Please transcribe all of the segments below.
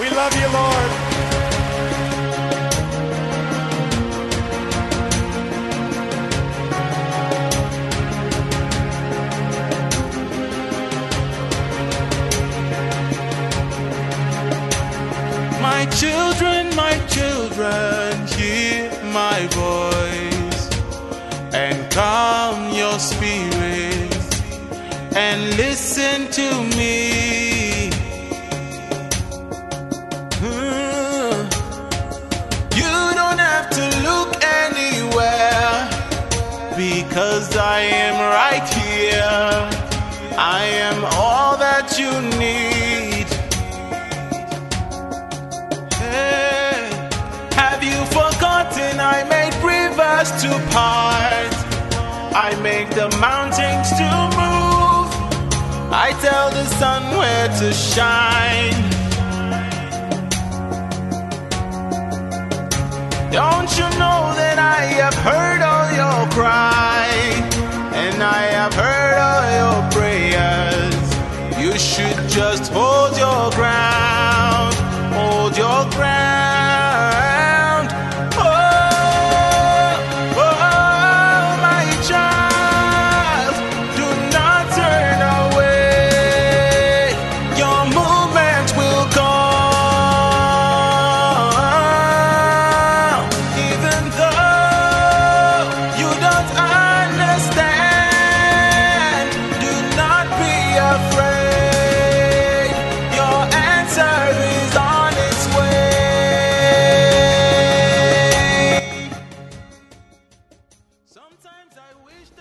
We love you, Lord. My children, my children, hear my voice and calm your spirits and listen to me. Because I am right here. I am all that you need. Hey, have you forgotten I made rivers to part? I make the mountains to move. I tell the sun where to shine.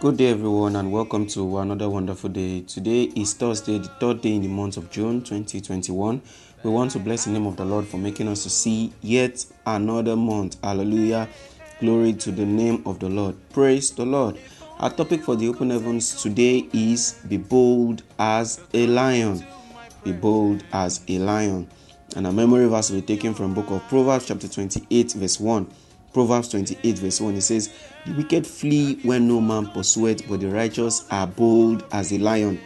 Good day, everyone, and welcome to another wonderful day. Today is Thursday, the third day in the month of June 2021. We want to bless the name of the Lord for making us to see yet another month. Hallelujah. Glory to the name of the Lord. Praise the Lord. Our topic for the open heavens today is Be bold as a lion. Be bold as a lion. And our memory verse will be taken from book of Proverbs chapter 28 verse 1. Proverbs 28 verse 1 it says, The wicked flee when no man pursueth, but the righteous are bold as a lion.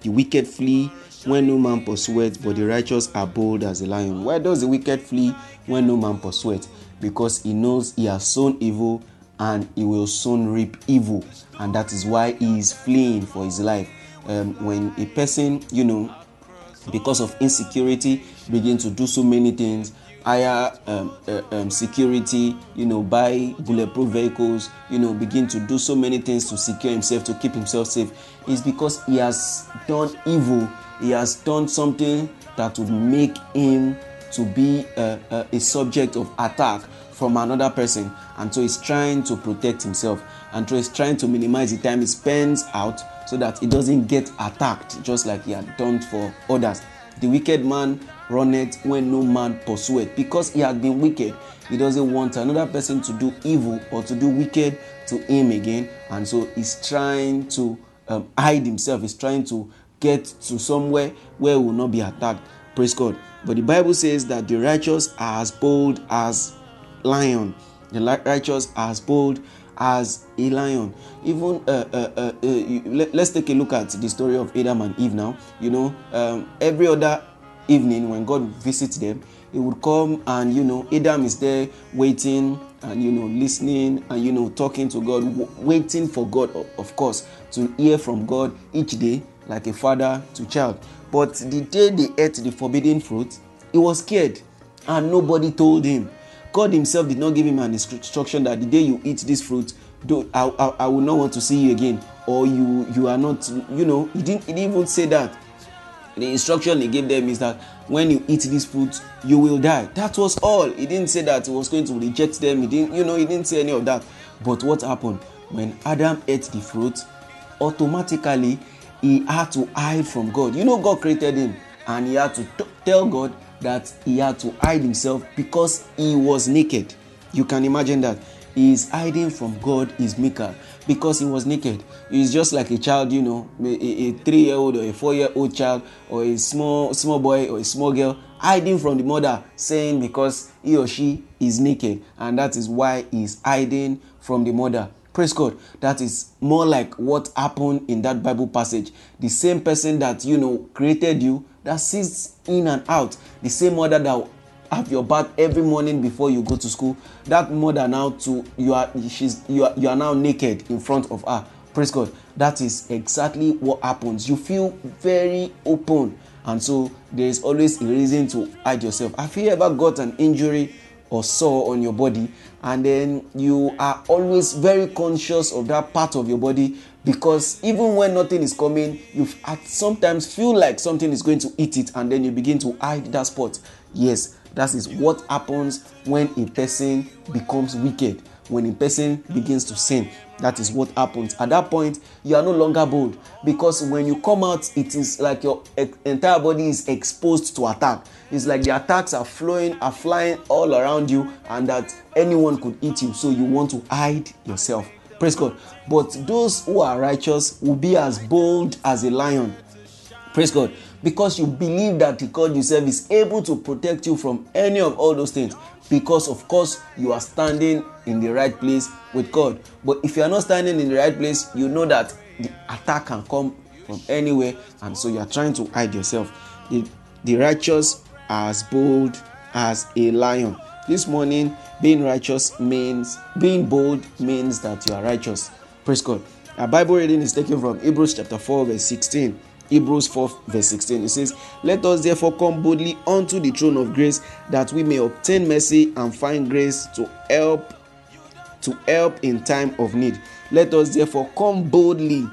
The wicked flee when no man pursueth, but the righteous are bold as a lion. Why does the wicked flee when no man pursueth? Because he knows he has sown evil and he will soon reap evil. And that is why he is fleeing for his life. Um, when a person, you know, because of insecurity begin to do so many things higher um, uh, um, security you know buy bulletproof vehicles you know begin to do so many things to secure himself to keep himself safe is because he has done evil. He has done something that would make him to be uh, uh, a subject of attack from another person. And so he's trying to protect himself. And so he's trying to minimize the time he spends out so that he doesn't get attacked just like he had done for others the wicked man runneth when no man pursueth. Because he had been wicked he doesn't want another person to do evil or to do wicked to him again. And so he's trying to um, hide himself. He's trying to get to somewhere where he will not be attacked. Praise god. But the bible says that the righteous are as bold as lion. The righteous are as bold as a lion. Even uh, uh, uh, uh, let, us take a look at the story of adam and eve now. You know um, every other evening when god visits them he would come and you know adam is there waiting and you know listening and you know talking to god waiting for god of course to hear from god each day like a father to child. But the day they ate the forbidden fruit he was scared and nobody told him God Himself did not give him an instruction that the day you eat this fruit, do I, I, I will not want to see you again, or you you are not, you know, He didn't, he didn't even say that. The instruction He gave them is that when you eat this fruit, you will die. That was all. He didn't say that He was going to reject them. He didn't, you know, He didn't say any of that. But what happened when Adam ate the fruit? Automatically, he had to hide from God. You know, God created him, and he had to t- tell God that he had to hide himself because he was naked. You can imagine that. He is hiding from God, his maker, because he was naked. He's just like a child, you know, a, a three-year-old or a four-year-old child or a small small boy or a small girl hiding from the mother, saying because he or she is naked, and that is why he's hiding from the mother. Praise God. That is more like what happened in that Bible passage. The same person that you know created you that sees in and out, the same mother that have your bath every morning before you go to school, that mother now to you are she's you are, you are now naked in front of her. Praise God. That is exactly what happens. You feel very open, and so there is always a reason to hide yourself. Have you ever got an injury or sore on your body and then you are always very conscious of that part of your body because even when nothing is coming you sometimes feel like something is going to eat it and then you begin to hide that spot. Yes that is what happens when a person becomes wicked when a person begins to sin. That is what happens. At that point you are no longer bold because when you come out it is like your entire body is exposed to attack. It's like the attacks are flowing are flying all around you and that anyone could eat you. So you want to hide yourself praise god. But those who are righteous will be as bold as a lion. Praise god. Because you believe that the god you serve is able to protect you from any of all those things because of course you are standing in the right place with god. But if you are not standing in the right place you know that the attack can come from anywhere and so you are trying to hide yourself. The, the righteous are as bold as a lion this morning being righteous means being bold means that you are righteous praise god our bible reading is taken from hebrews chapter 4 verse 16 Hebrews 4, verse 16. It says, Let us therefore come boldly unto the throne of grace, that we may obtain mercy and find grace to help to help in time of need. Let us therefore come boldly,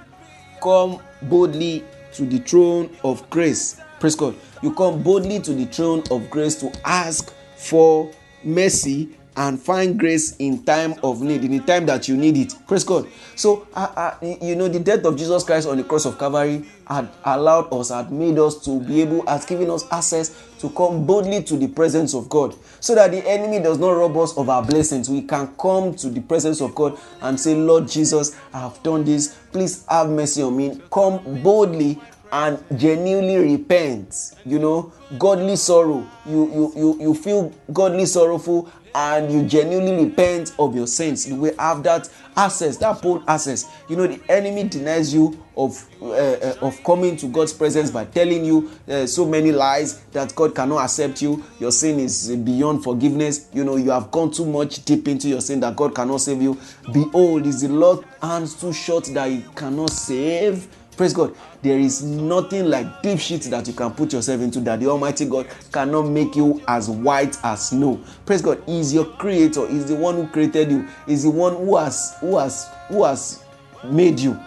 come boldly to the throne of grace. Praise God. You come boldly to the throne of grace to ask for mercy and find grace in time of need, in the time that you need it. Praise God. So, uh, uh, you know, the death of Jesus Christ on the cross of Calvary had allowed us, had made us to be able, has given us access to come boldly to the presence of God, so that the enemy does not rob us of our blessings. We can come to the presence of God and say, Lord Jesus, I have done this. Please have mercy on me. Come boldly and genuinely repent you know. Godly sorrow you you you you feel godly sorrowful and you genuinely repent of your sins. You will have that access that bold access. You know the enemy denies you of uh, uh, of coming to god's presence by telling you uh, so many lies that god cannot accept you. Your sin is beyond forgiveness. You know you have gone too much deep into your sin that god cannot save you. Behold is the lord hands too short that he cannot save Praise God. There is nothing like deep shit that you can put yourself into that the Almighty God cannot make you as white as snow. Praise God. He is your creator. He's the one who created you. He's the one who has who has who has made you.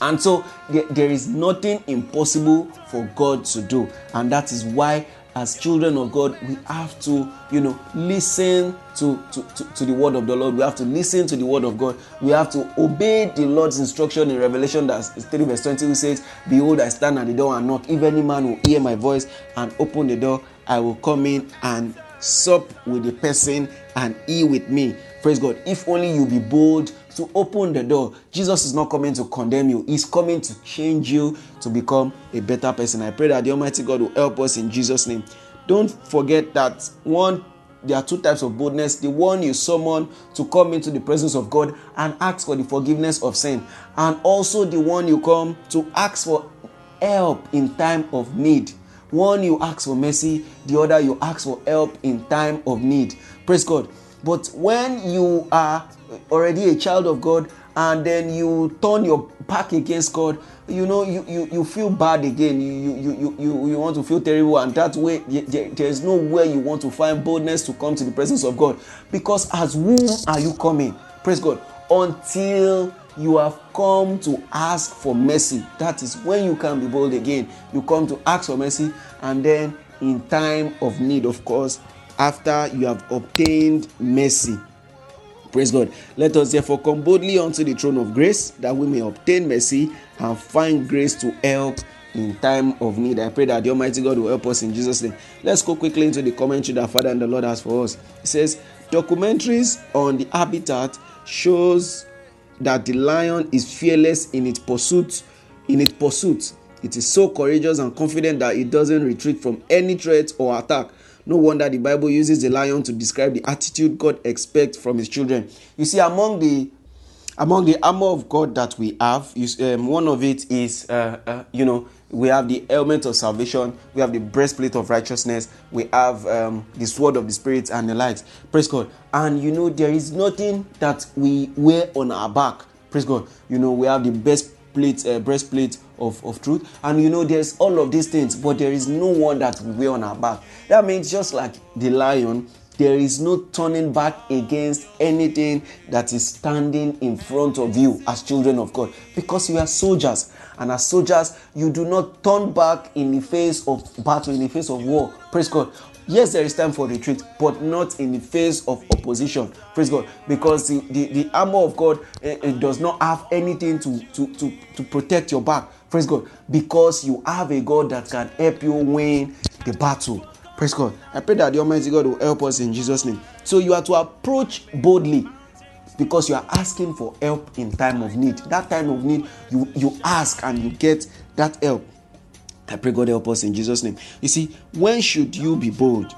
And so there, there is nothing impossible for God to do. And that is why as children of God, we have to, you know, listen to, to, to, to, the word of the Lord. We have to listen to the word of God. We have to obey the Lord's instruction in Revelation that's 3 verse 20 who says, Behold, I stand at the door and knock. If any man will hear my voice and open the door, I will come in and sup with the person and he with me. Praise God. If only you be bold to open the door. Jesus is not coming to condemn you, He's coming to change you to become a better person. I pray that the Almighty God will help us in Jesus' name. Don't forget that one there are two types of boldness the one you summon to come into the presence of God and ask for the forgiveness of sin, and also the one you come to ask for help in time of need. One you ask for mercy, the other you ask for help in time of need. Praise God. But when you are already a child of God and then you turn your back against God, you know, you, you, you feel bad again. You, you, you, you, you want to feel terrible, and that way there's no way you want to find boldness to come to the presence of God. Because as whom are you coming? Praise God. Until you have come to ask for mercy. That is when you can be bold again. You come to ask for mercy, and then in time of need, of course, after you have obtained mercy. Praise God. Let us therefore come boldly unto the throne of grace that we may obtain mercy and find grace to help in time of need. I pray that the Almighty God will help us in Jesus' name. Let's go quickly into the commentary that Father and the Lord has for us. It says, Documentaries on the habitat shows that the lion is fearless in its pursuit. In its pursuit, it is so courageous and confident that it doesn't retreat from any threat or attack. No wonder the Bible uses the lion to describe the attitude God expects from his children. You see, among the among the armor of God that we have, you, um, one of it is, uh, uh, you know, we have the helmet of salvation, we have the breastplate of righteousness, we have um, the sword of the spirit and the light. Praise God. And you know, there is nothing that we wear on our back. Praise God. You know, we have the best plate, uh, breastplate of, of truth. And you know, there's all of these things, but there is no one that we wear on our back. That means just like the lion, there is no turning back against anything that is standing in front of you as children of God because you are soldiers. And as soldiers, you do not turn back in the face of battle, in the face of war. Praise God. Yes, there is time for retreat, but not in the face of opposition. Praise God. Because the, the, the armor of God it, it does not have anything to, to, to, to protect your back. Praise God. Because you have a God that can help you win the battle. Praise God. I pray that the Almighty God will help us in Jesus' name. So you are to approach boldly because you are asking for help in time of need. That time of need, you, you ask and you get that help. I pray God help us in Jesus' name. You see, when should you be bold?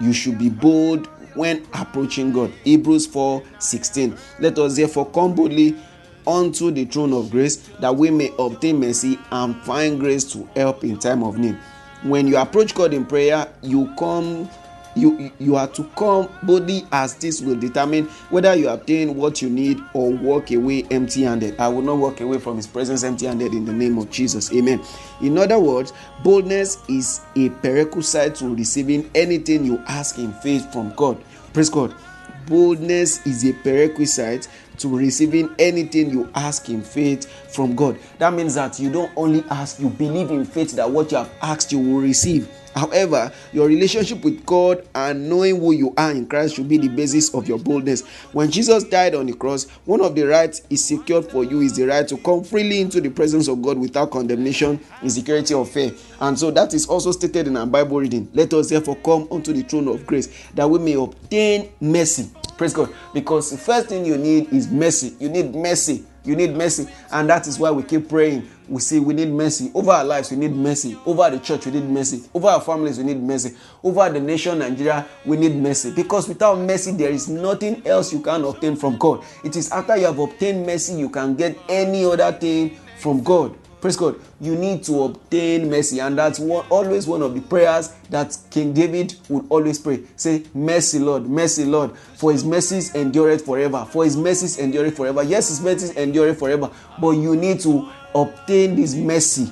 You should be bold when approaching God. Hebrews 4 16. Let us therefore come boldly unto the throne of grace that we may obtain mercy and find grace to help in time of need. When you approach God in prayer, you come you you are to come boldly as this will determine whether you obtain what you need or walk away empty handed i will not walk away from his presence empty handed in the name of jesus. Amen. In other words boldness is a prerequisite to receiving anything you ask in faith from god. Praise god boldness is a prerequisite to receiving anything you ask in faith from God. That means that you don't only ask, you believe in faith that what you have asked you will receive. However, your relationship with God and knowing who you are in Christ should be the basis of your boldness. When Jesus died on the cross, one of the rights is secured for you is the right to come freely into the presence of God without condemnation, insecurity, or fear. And so that is also stated in our Bible reading. Let us therefore come unto the throne of grace that we may obtain mercy Praise God. Because the first thing you need is mercy. You need mercy. You need mercy. And that is why we keep praying. We say we need mercy. Over our lives, we need mercy. Over the church, we need mercy. Over our families, we need mercy. Over the nation, Nigeria, we need mercy. Because without mercy, there is nothing else you can obtain from God. It is after you have obtained mercy, you can get any other thing from God. Praise God. You need to obtain mercy, and that's one, always one of the prayers that King David would always pray. Say, Mercy, Lord, mercy, Lord, for his mercies endure forever. For his mercies endure forever. Yes, his mercies endure forever, but you need to obtain this mercy.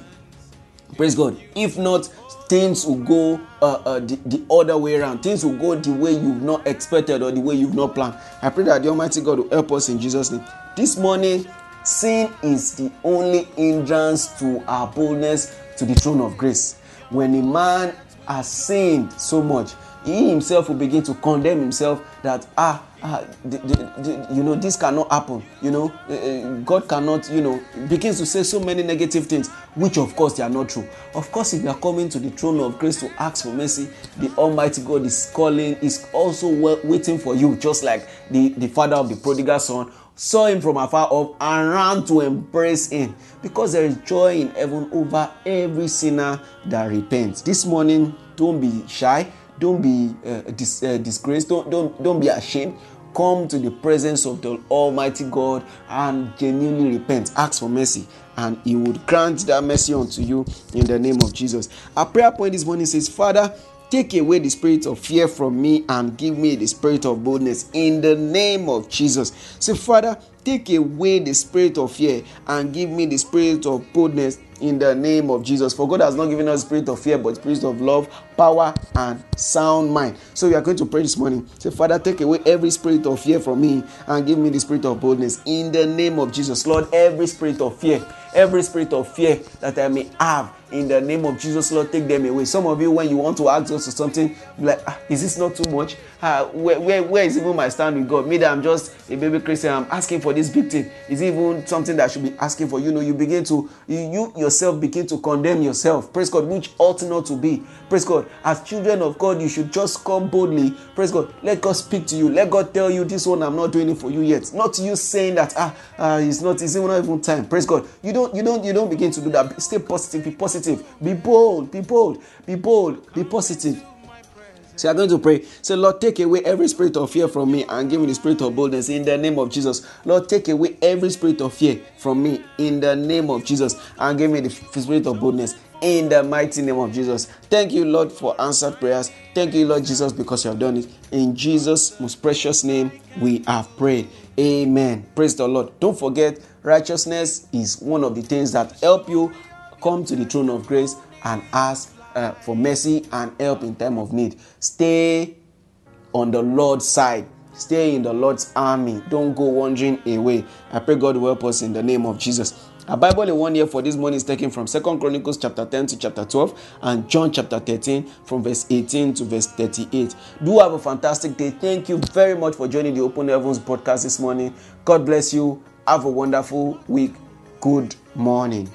Praise God. If not, things will go uh, uh, the, the other way around. Things will go the way you've not expected or the way you've not planned. I pray that the Almighty God will help us in Jesus' name. This morning, Sin is the only hindrance to our boldness to the throne of grace. When a man has sinned so much, he himself will begin to condemn himself that ah, ah the, the, the, you know this cannot happen you know uh, god cannot you know begins to say so many negative things which of course they are not true. Of course if you are coming to the throne of grace to ask for mercy the almighty god is calling is also waiting for you just like the the father of the prodigal son saw him from afar off and ran to embrace him. Because there is joy in heaven over every sinner that repents. This morning, don't be shy, don't be uh, dis- uh, disgraced, don't, don't, don't be ashamed. Come to the presence of the Almighty God and genuinely repent. Ask for mercy, and He would grant that mercy unto you in the name of Jesus. Our prayer point this morning says, Father, Take away the spirit of fear from me and give me the spirit of boldness in the name of Jesus. Say, Father, take away the spirit of fear and give me the spirit of boldness in the name of Jesus. For God has not given us spirit of fear, but spirit of love, power, and sound mind. So we are going to pray this morning. Say, Father, take away every spirit of fear from me and give me the spirit of boldness in the name of Jesus. Lord, every spirit of fear, every spirit of fear that I may have in the name of Jesus, Lord, take them away. Some of you, when you want to ask us for something, like, ah, is this not too much? Ah, where, where, where is even my stand with God? Me that I'm just a baby Christian, I'm asking for this big thing. Is even something that I should be asking for? You know, you begin to, you, you yourself begin to condemn yourself. Praise God, which ought not to be. Praise God. As children of God, you should just come boldly. Praise God. Let God speak to you. Let God tell you this one, I'm not doing it for you yet. Not you saying that, ah, uh, it's not, it's even not even time. Praise God. You don't, you don't, you don't begin to do that. Stay positive, be positive positive. Be bold, be bold, be bold, be positive. So are going to pray. Say, Lord, take away every spirit of fear from me and give me the spirit of boldness in the name of Jesus. Lord, take away every spirit of fear from me in the name of Jesus and give me the spirit of boldness in the mighty name of Jesus. Thank you, Lord, for answered prayers. Thank you, Lord Jesus, because you have done it. In Jesus' most precious name, we have prayed. Amen. Praise the Lord. Don't forget, righteousness is one of the things that help you come to the throne of grace and ask uh, for mercy and help in time of need. Stay on the Lord's side. Stay in the Lord's army. Don't go wandering away. I pray God will help us in the name of Jesus. Our Bible in one year for this morning is taken from Second Chronicles chapter 10 to chapter 12 and John chapter 13 from verse 18 to verse 38. Do have a fantastic day. Thank you very much for joining the Open Heavens podcast this morning. God bless you. Have a wonderful week. Good morning.